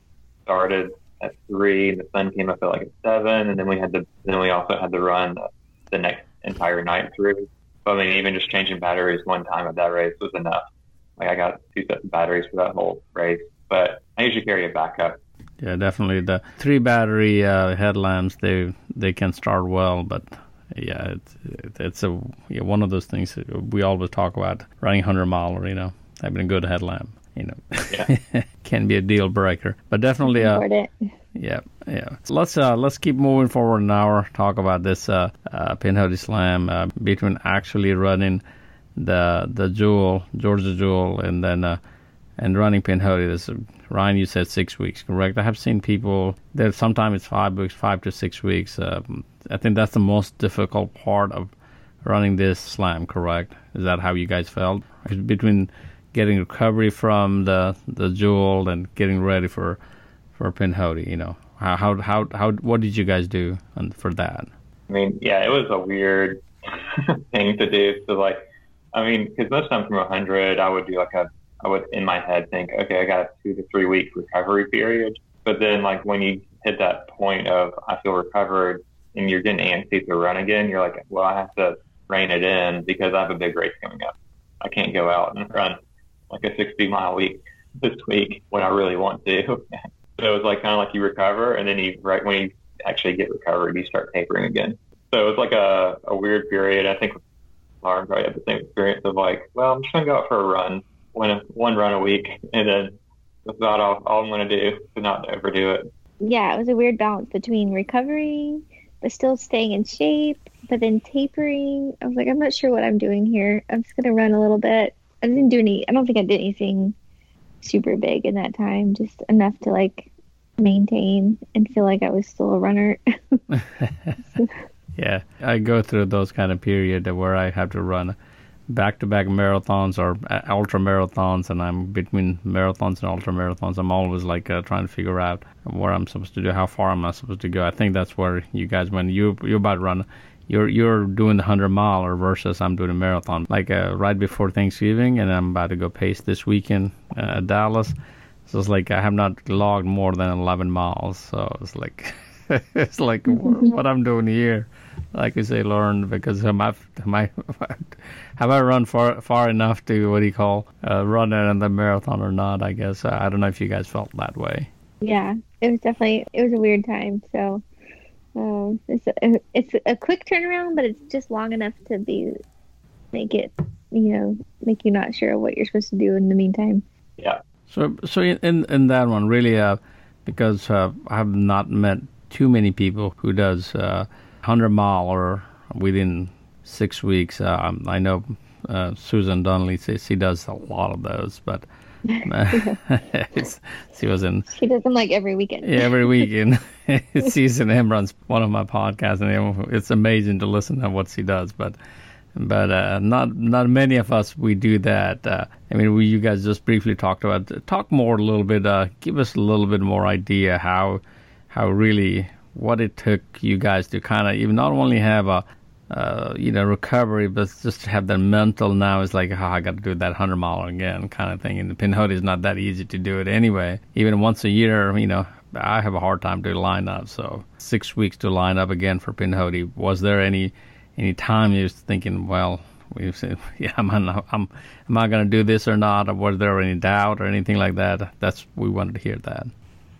Started at three, and the sun came up at like at seven, and then we had to then we also had to run the, the next entire night through. But I mean, even just changing batteries one time at that race was enough. Like I got two sets of batteries for that whole race, but I usually carry a backup. Yeah, definitely the three battery uh, headlamps they they can start well, but yeah, it's it's a yeah, one of those things we always talk about running hundred mile. or You know, having a good headlamp. You know, yeah. can be a deal breaker, but definitely. Uh, yeah, yeah. So let's uh, let's keep moving forward an hour. Talk about this uh, uh, Pinhoti Slam uh, between actually running the the Jewel, Georgia Jewel, and then uh, and running Pinhoti. This Ryan, you said six weeks, correct? I have seen people that sometimes it's five weeks, five to six weeks. Um, I think that's the most difficult part of running this slam. Correct? Is that how you guys felt between? getting recovery from the the jewel and getting ready for for Pinhoti. You know, how how how, how what did you guys do for that? I mean, yeah, it was a weird thing to do. So like, I mean, because most times from 100, I would do like a I would in my head think, okay, I got a two to three week recovery period. But then like when you hit that point of I feel recovered and you're getting antsy to run again, you're like, well, I have to rein it in because I have a big race coming up. I can't go out and run like a 60 mile week this week when I really want to. so it was like kind of like you recover, and then you right when you actually get recovered, you start tapering again. So it was like a, a weird period. I think Lauren probably had the same experience of like, well, I'm just gonna go out for a run, one one run a week, and then that's about all, all I'm gonna do to not overdo it. Yeah, it was a weird balance between recovering but still staying in shape, but then tapering. I was like, I'm not sure what I'm doing here. I'm just gonna run a little bit I didn't do any. I don't think I did anything super big in that time. Just enough to like maintain and feel like I was still a runner. yeah, I go through those kind of period where I have to run back-to-back marathons or uh, ultra marathons, and I'm between marathons and ultra marathons. I'm always like uh, trying to figure out where I'm supposed to do, how far am I supposed to go. I think that's where you guys, when you you about to run you're you're doing the hundred mile or versus I'm doing a marathon. Like uh, right before Thanksgiving, and I'm about to go pace this weekend uh, at Dallas. So it's like I have not logged more than 11 miles. So it's like it's like what I'm doing here. Like you say, Lauren because am I, am I, have I run far far enough to what do you call uh, run in the marathon or not? I guess I don't know if you guys felt that way. Yeah, it was definitely it was a weird time. So um, it's a, it's a quick turnaround, but it's just long enough to be make it you know make you not sure what you're supposed to do in the meantime. Yeah. So so in in that one really uh, because uh, I have not met too many people who does uh, hundred mile or within six weeks. Uh, I know uh, Susan Donnelly says she does a lot of those, but she was in. She does them like every weekend. yeah, every weekend. Susan M runs one of my podcasts, and it's amazing to listen to what she does. But but uh, not not many of us we do that. Uh, I mean, we, you guys just briefly talked about talk more a little bit. Uh, give us a little bit more idea how how really what it took you guys to kind of even not only have a uh, you know, recovery, but just to have that mental now is like, oh, I got to do that 100 mile again kind of thing. And the Pinhoti is not that easy to do it anyway. Even once a year, you know, I have a hard time to line up. So six weeks to line up again for Pinhoti. Was there any any time you was thinking, well, We've said, yeah, am not I, am, am I going to do this or not? Or was there any doubt or anything like that? That's we wanted to hear that.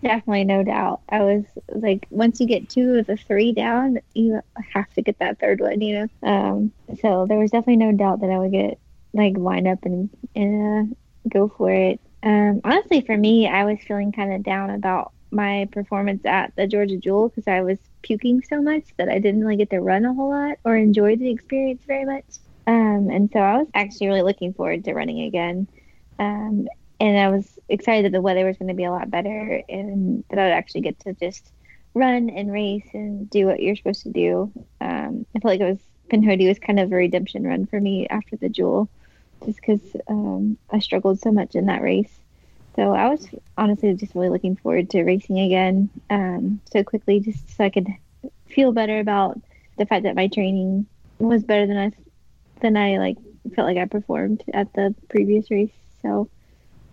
Definitely, no doubt. I was like, once you get two of the three down, you have to get that third one, you know. Um, so there was definitely no doubt that I would get like lined up and and uh, go for it. Um, honestly, for me, I was feeling kind of down about my performance at the Georgia Jewel because I was puking so much that I didn't really get to run a whole lot or enjoy the experience very much. Um, and so I was actually really looking forward to running again. Um, and I was excited that the weather was going to be a lot better and that I would actually get to just run and race and do what you're supposed to do. Um, I felt like it was Pinhoti was kind of a redemption run for me after the Jewel, just because um, I struggled so much in that race. So I was honestly just really looking forward to racing again um, so quickly, just so I could feel better about the fact that my training was better than I than I like felt like I performed at the previous race. So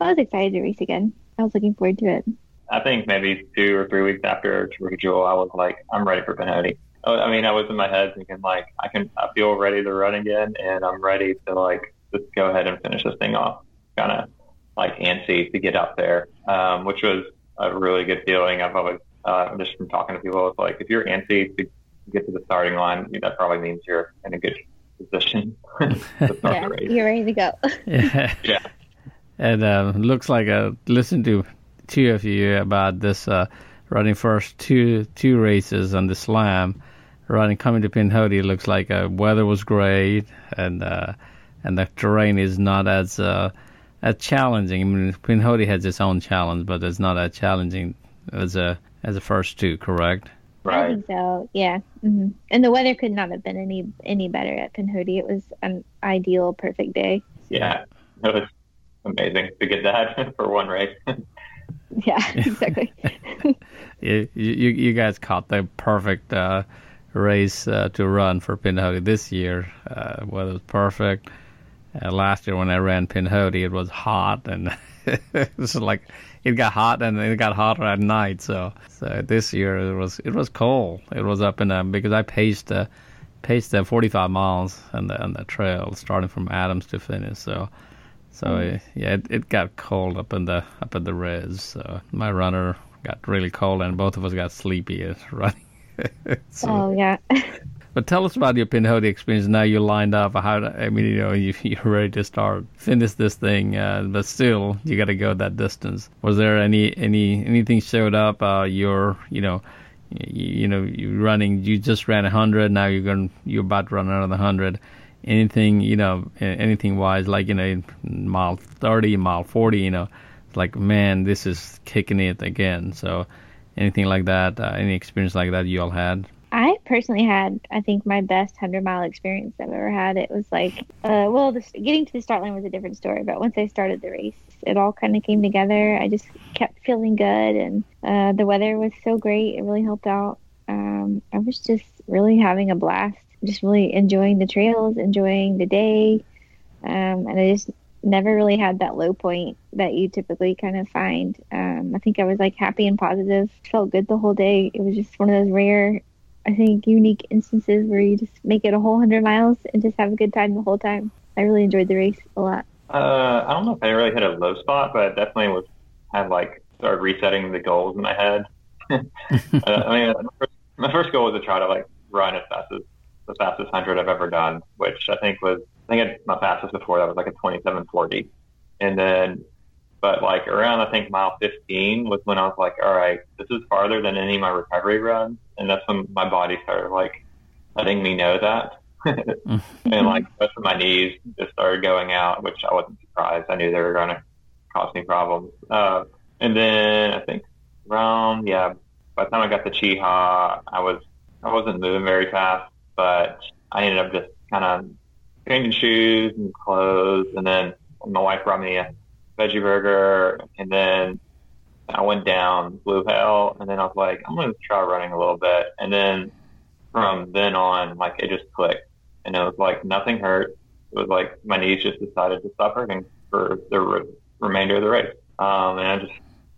I was excited to race again. I was looking forward to it. I think maybe two or three weeks after Jewel, I was like, I'm ready for Pinhoti. I mean, I was in my head thinking like, I can, I feel ready to run again, and I'm ready to like just go ahead and finish this thing off. Kind of like antsy to get out there, um, which was a really good feeling. I've always uh, just from talking to people, it's like if you're antsy to get to the starting line, that probably means you're in a good position to start yeah, the race. You're ready to go. yeah. Yeah. And uh, looks like I listened to two of you about this uh, running first two two races on the slam. Running coming to Pinhoti it looks like uh, weather was great and uh, and the terrain is not as uh, as challenging. I mean, Pinhoti has its own challenge, but it's not as challenging as a as the first two. Correct? I Right. think so. Yeah. hmm And the weather could not have been any any better at Pinhoti. It was an ideal, perfect day. Yeah. It was amazing to get that for one race. Yeah, exactly. You you you guys caught the perfect uh, race uh, to run for Pinhoti this year. Uh, weather was perfect. Uh, last year when I ran Pinhoti, it was hot and it was like it got hot and it got hotter at night. So so this year it was it was cold. It was up in uh, because I paced uh, paced the 45 miles on the on the trail starting from Adams to finish. So so uh, yeah, it, it got cold up in the up in the res. So my runner got really cold and both of us got sleepy as running. so, oh yeah. but tell us about your Pinhoti experience. Now you're lined up. How I mean, you know, you, you're ready to start finish this thing, uh, but still you got to go that distance. Was there any any anything showed up? Uh, you're you know. You, you know, you running. You just ran a hundred. Now you're going. You're about to run another hundred. Anything, you know, anything wise, like you know, mile thirty, mile forty. You know, it's like man, this is kicking it again. So, anything like that, uh, any experience like that you all had? I personally had, I think, my best hundred mile experience I've ever had. It was like, uh, well, the, getting to the start line was a different story, but once I started the race, it all kind of came together. I just kept feeling good, and uh, the weather was so great. It really helped out. Um, I was just really having a blast, just really enjoying the trails, enjoying the day, um, and I just never really had that low point that you typically kind of find. Um, I think I was like happy and positive, felt good the whole day. It was just one of those rare, I think, unique instances where you just make it a whole hundred miles and just have a good time the whole time. I really enjoyed the race a lot. Uh, I don't know if I really hit a low spot, but definitely was had like started resetting the goals in my head. uh, I mean, my first, my first goal was to try to like run as fast as the fastest hundred I've ever done, which I think was I think my fastest before that was like a 27:40, and then but like around I think mile 15 was when I was like, all right, this is farther than any of my recovery runs, and that's when my body started like letting me know that. and like both of my knees just started going out, which I wasn't surprised. I knew they were going to cause me problems. Uh, and then I think around yeah, by the time I got to Cheaha, I was I wasn't moving very fast, but I ended up just kind of changing shoes and clothes, and then my wife brought me a veggie burger, and then I went down blue hell, and then I was like, I'm to try running a little bit, and then from then on, like it just clicked and it was like nothing hurt. It was like my knees just decided to stop hurting for the re- remainder of the race. Um, and I just,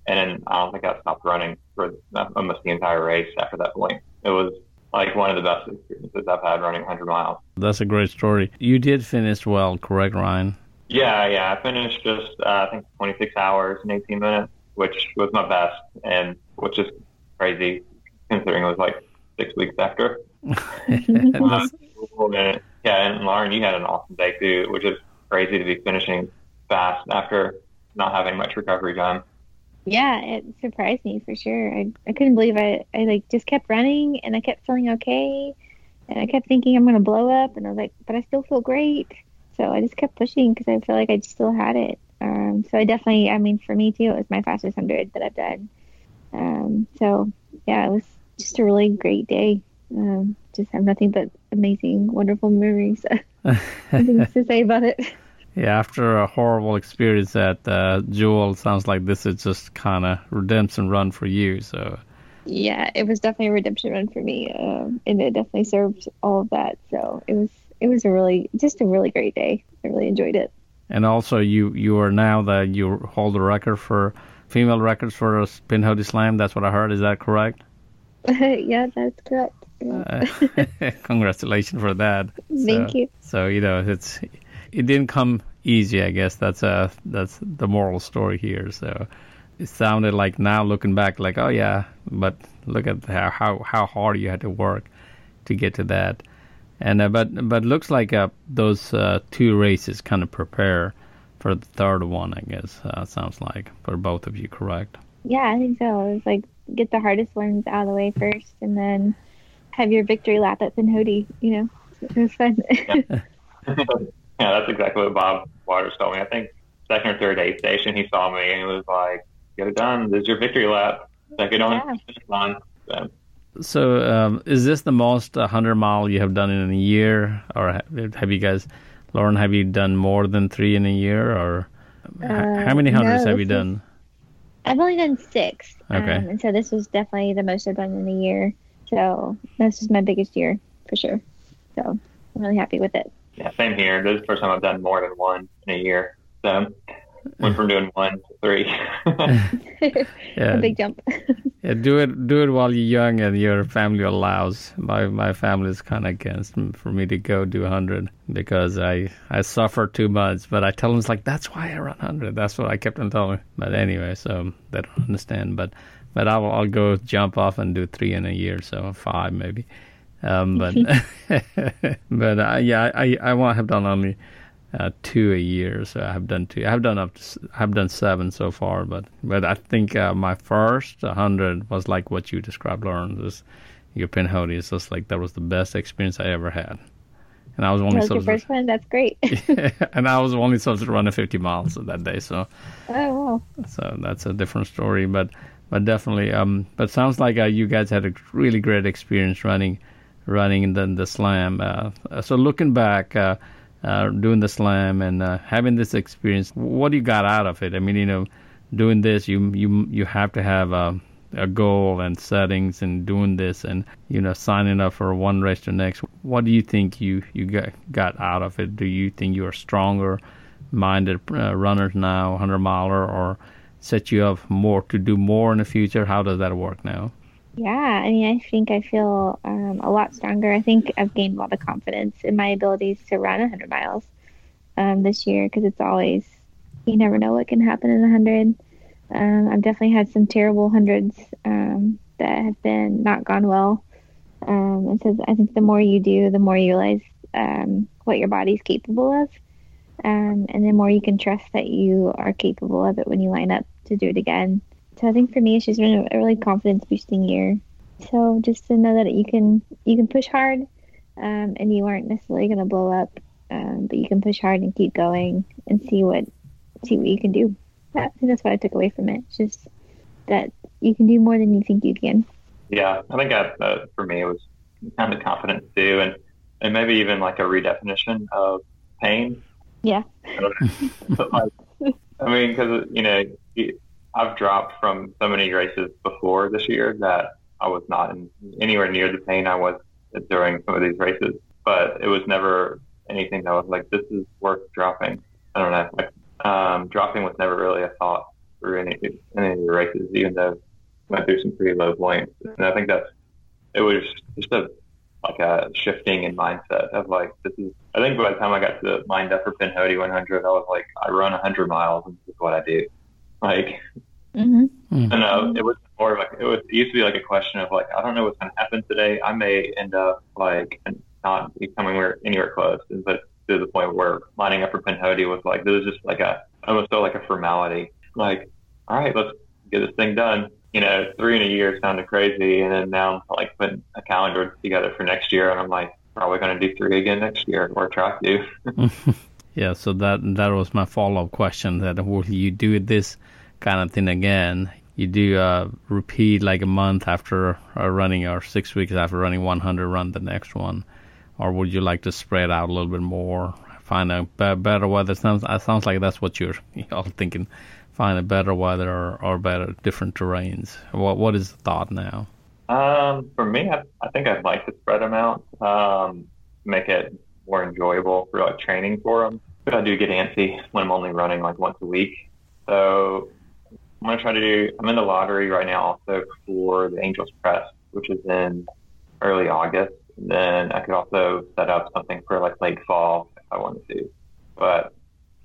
and then I don't think I stopped running for almost the entire race after that point. It was like one of the best experiences I've had running 100 miles. That's a great story. You did finish well, correct, Ryan? Yeah, yeah. I finished just, uh, I think, 26 hours and 18 minutes, which was my best, and which is crazy considering it was like six weeks after. um, yeah, and Lauren, you had an awesome day too, which is crazy to be finishing fast after not having much recovery time. Yeah, it surprised me for sure. I, I couldn't believe I, I like just kept running and I kept feeling okay. And I kept thinking I'm going to blow up. And I was like, but I still feel great. So I just kept pushing because I feel like I still had it. Um, so I definitely, I mean, for me too, it was my fastest 100 that I've done. Um, so yeah, it was just a really great day. Um, just have nothing but amazing, wonderful memories. Nothing to say about it. Yeah, after a horrible experience at uh, Jewel, sounds like this is just kind of redemption run for you. So. Yeah, it was definitely a redemption run for me, um, and it definitely served all of that. So it was it was a really just a really great day. I really enjoyed it. And also, you you are now that you hold the record for female records for a Pinhoti Slam. That's what I heard. Is that correct? yeah, that's correct. Uh, congratulations for that. Thank so, you. So you know it's it didn't come easy. I guess that's uh that's the moral story here. So it sounded like now looking back, like oh yeah, but look at how how, how hard you had to work to get to that. And uh, but but looks like uh, those uh, two races kind of prepare for the third one. I guess uh, sounds like for both of you, correct? Yeah, I think so. It's like get the hardest ones out of the way first, and then have your victory lap at Pinhoti. You know, it was fun. yeah. yeah, that's exactly what Bob Waters told me. I think second or third aid station, he saw me and he was like, "Get it done. This is your victory lap. Second on yeah. finish line." So. So, um, is this the most 100 mile you have done in a year, or have you guys, Lauren, have you done more than three in a year, or uh, how many hundreds no, have you done? I've only done six. Okay. Um, and so this was definitely the most I've done in a year. So this is my biggest year for sure. So I'm really happy with it. Yeah, same here. This is the first time I've done more than one in a year. So went from doing one to three. yeah, a big jump. yeah, do it do it while you're young and your family allows. My my family is kind of against for me to go do 100 because I I suffer too much. But I tell them it's like that's why I run 100. That's what I kept on telling. But anyway, so they don't understand. But but I'll I'll go jump off and do three in a year, so five maybe. Um, but but uh, yeah, I I want to have done only uh, two a year, so I have done two. I have done up to, I have done seven so far, but but I think uh, my first hundred was like what you described, Lauren. This your Pinhoti is just like that was the best experience I ever had. And I was only that was your first one. That's great. and I was only supposed to run a 50 miles that day, so. Oh wow. So that's a different story, but but definitely. Um, but sounds like uh, you guys had a really great experience running, running the the slam. Uh, so looking back, uh, uh, doing the slam and uh, having this experience, what do you got out of it? I mean, you know, doing this, you you you have to have a a goal and settings and doing this and you know signing up for one race to next. What do you think you you got got out of it? Do you think you are stronger minded uh, runners now, 100 miler, or set you up more to do more in the future? How does that work now? Yeah, I mean, I think I feel um, a lot stronger. I think I've gained a lot of confidence in my abilities to run 100 miles um, this year because it's always, you never know what can happen in 100. Um, I've definitely had some terrible hundreds um, that have been not gone well. Um, and so I think the more you do, the more you realize um, what your body's capable of. And the more you can trust that you are capable of it when you line up to do it again. So I think for me, it's just been a really confidence boosting year. So just to know that you can you can push hard, um, and you aren't necessarily going to blow up, um, but you can push hard and keep going and see what see what you can do. I think that's what I took away from it. It's just that you can do more than you think you can. Yeah, I think that uh, for me it was kind of confidence too, and and maybe even like a redefinition of pain. Yeah. but like, I mean, because you know, I've dropped from so many races before this year that I was not in anywhere near the pain I was during some of these races. But it was never anything that was like, this is worth dropping. I don't know. Like, um, dropping was never really a thought through any any of the races, even though I went through some pretty low points. And I think that's it was just a like a shifting in mindset of like this is. I think by the time I got to lined up for Pinhoti 100, I was like, I run 100 miles and this is what I do. Like, mm-hmm. I don't know. It was more like it was. It used to be like a question of like, I don't know what's going to happen today. I may end up like not becoming anywhere close, but to the point where lining up for Pinhoti was like, this was just like a almost felt like a formality. Like, all right, let's get this thing done. You know, three in a year sounded crazy, and then now I'm like putting a calendar together for next year, and I'm like, probably going to do three again next year, or try to. yeah, so that that was my follow up question. That will you do with this kind of thing again? You do uh, repeat like a month after uh, running, or six weeks after running 100, run the next one, or would you like to spread out a little bit more? Find a better weather. Sounds sounds like that's what you're all thinking find a better weather or, or better different terrains? What what is the thought now? Um, for me, I, I think I'd like to spread them out, um, make it more enjoyable for like training for them. But I do get antsy when I'm only running like once a week. So I'm gonna try to do. I'm in the lottery right now also for the Angeles Crest, which is in early August. And then I could also set up something for like late fall if I wanted to. But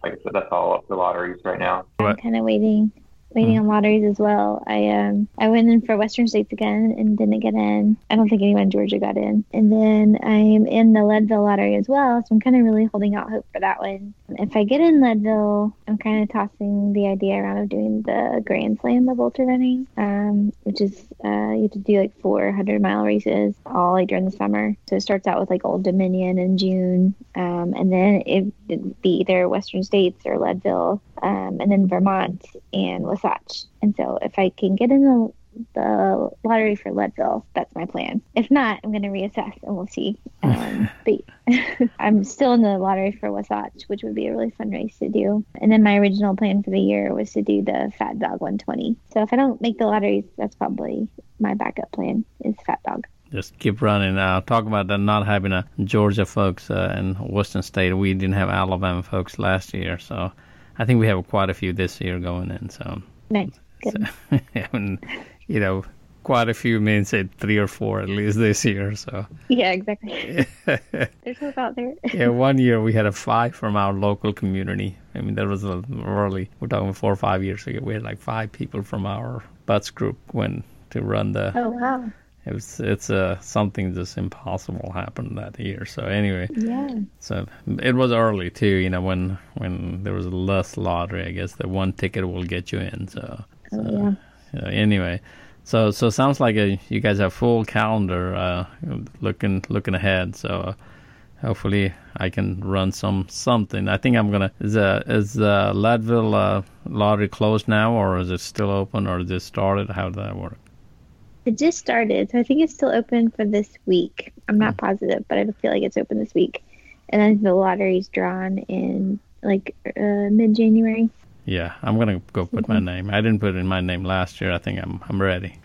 like I said, that's all up to lotteries right now. I'm kind of waiting waiting on lotteries as well. I um I went in for Western States again and didn't get in. I don't think anyone in Georgia got in. And then I'm in the Leadville lottery as well, so I'm kind of really holding out hope for that one. If I get in Leadville, I'm kind of tossing the idea around of doing the Grand Slam of ultra running, um, which is uh, you have to do like 400 mile races all like during the summer. So it starts out with like Old Dominion in June, um, and then it'd be either Western States or Leadville, um, and then Vermont and Wasatch. And so if I can get in the the lottery for Leadville. That's my plan. If not, I'm going to reassess and we'll see. Um, but I'm still in the lottery for Wasatch, which would be a really fun race to do. And then my original plan for the year was to do the Fat Dog 120. So if I don't make the lotteries, that's probably my backup plan is Fat Dog just keep running. Now, talk about that not having a Georgia folks uh, in Western State. We didn't have Alabama folks last year, so I think we have quite a few this year going in. So nice, good. So, and, you know, quite a few means say three or four at least this year. So yeah, exactly. There's hope out there. yeah, one year we had a five from our local community. I mean, that was a early. We're talking four or five years ago. We had like five people from our butts group went to run the. Oh wow it was it's uh something just impossible happened that year. So anyway, yeah. So it was early too, you know, when when there was less lottery. I guess the one ticket will get you in. So, oh, yeah. So anyway, so so sounds like a, you guys have full calendar uh, looking looking ahead. So. Uh, hopefully I can run some something. I think I'm gonna. Is uh, is uh, Leadville uh, lottery closed now, or is it still open, or is it started? How does that work? It just started, so I think it's still open for this week. I'm not hmm. positive, but I feel like it's open this week. And then the lottery's drawn in like uh, mid January. Yeah, I'm gonna go put mm-hmm. my name. I didn't put in my name last year. I think I'm I'm ready.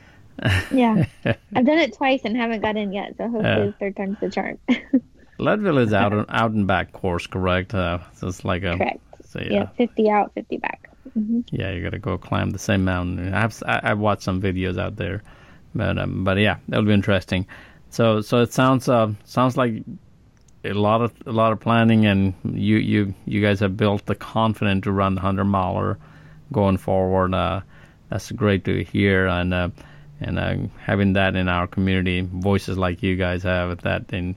yeah, I've done it twice and haven't got in yet, so hopefully uh, the third time's the charm. Leadville is out and out and back course, correct? Uh, so it's like a correct. So, yeah. yeah, 50 out, 50 back. Mm-hmm. Yeah, you got to go climb the same mountain. I've I've watched some videos out there, but um, but yeah, that'll be interesting. So so it sounds uh, sounds like a lot of a lot of planning, and you you you guys have built the confidence to run the hundred miler going forward. Uh, that's great to hear, and uh, and uh, having that in our community, voices like you guys have that, and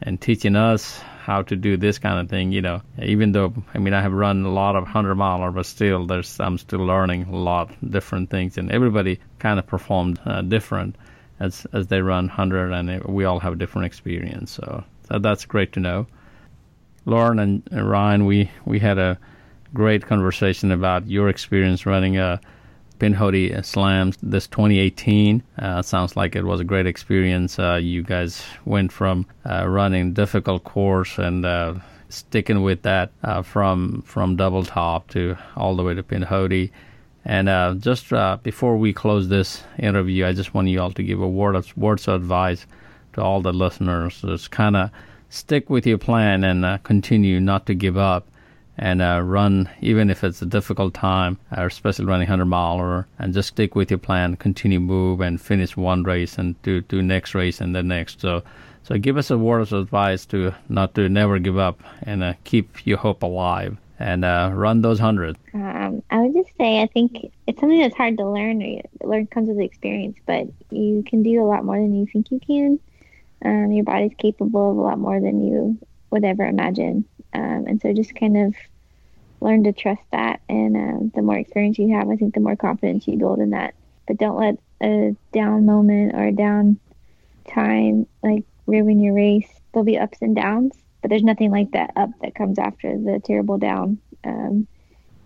and teaching us how to do this kind of thing. You know, even though I mean I have run a lot of hundred miler, but still there's I'm still learning a lot different things, and everybody kind of performed uh, different as as they run hundred, and we all have different experience. So, so that's great to know. Lauren and Ryan, we we had a great conversation about your experience running a Pinhoti Slams this 2018. Uh, sounds like it was a great experience. Uh, you guys went from uh, running difficult course and uh, sticking with that uh, from from Double Top to all the way to Pinhoti. And just before we close this interview, I just want you all to give a word of words of advice to all the listeners. Just kind of stick with your plan and continue not to give up and uh, run even if it's a difficult time, or especially running 100 mile or and just stick with your plan, continue move and finish one race and do do next race and the next. So so give us a word of advice to not to never give up and uh, keep your hope alive and uh, run those hundreds. Um, I would just say I think it's something that's hard to learn. Learn comes with experience, but you can do a lot more than you think you can. Um, your body's capable of a lot more than you would ever imagine. Um, and so just kind of learn to trust that. And uh, the more experience you have, I think the more confidence you build in that. But don't let a down moment or a down time like ruin your race. There'll be ups and downs, but there's nothing like that up that comes after the terrible down. Um,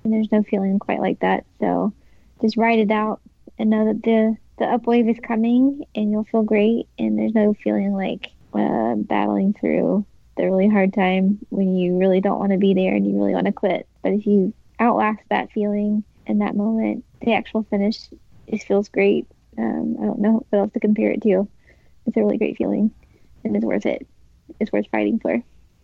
and there's no feeling quite like that. So just ride it out and know that the the up wave is coming and you'll feel great. And there's no feeling like uh, battling through the really hard time when you really don't want to be there and you really want to quit. But if you outlast that feeling in that moment, the actual finish it feels great. Um, I don't know what else to compare it to. It's a really great feeling, and it's worth it. It's worth fighting for,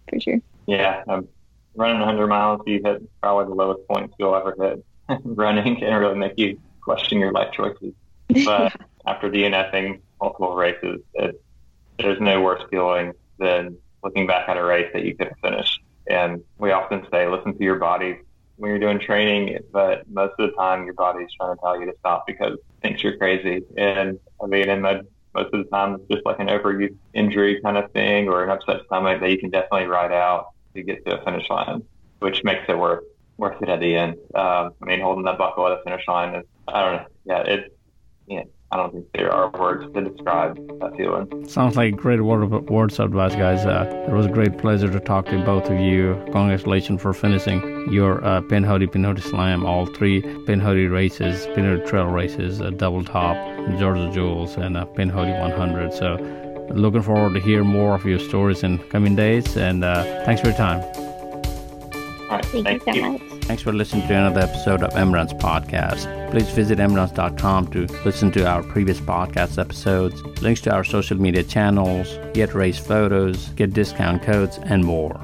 for sure. Yeah, um, running 100 miles, you hit probably the lowest point you'll ever hit. running can really make you question your life choices. But after DNFing multiple races, it, there's no worse feeling than looking back at a race that you could have finished. And we often say, listen to your body when you're doing training, but most of the time your body's trying to tell you to stop because it thinks you're crazy. And I mean, and most of the time it's just like an overuse injury kind of thing or an upset stomach that you can definitely ride out to get to a finish line, which makes it worth worth it at the end. Um, I mean, holding that buckle at the finish line is, I don't know, yeah, it, yeah, I don't think there are words to describe that feeling. Sounds like great word of, words of advice, guys. Uh, it was a great pleasure to talk to both of you. Congratulations for finishing your uh, Pinhoti Pinhoti Slam, all three Pinhoti races, Pinhoti Trail races, uh, Double Top, Georgia Jewels, and uh, Pinhoti 100. So, looking forward to hear more of your stories in coming days. And uh, thanks for your time. All right, thank, thank you so you. much. Thanks for listening to another episode of Emran's podcast. Please visit emrans.com to listen to our previous podcast episodes, links to our social media channels, get race photos, get discount codes, and more.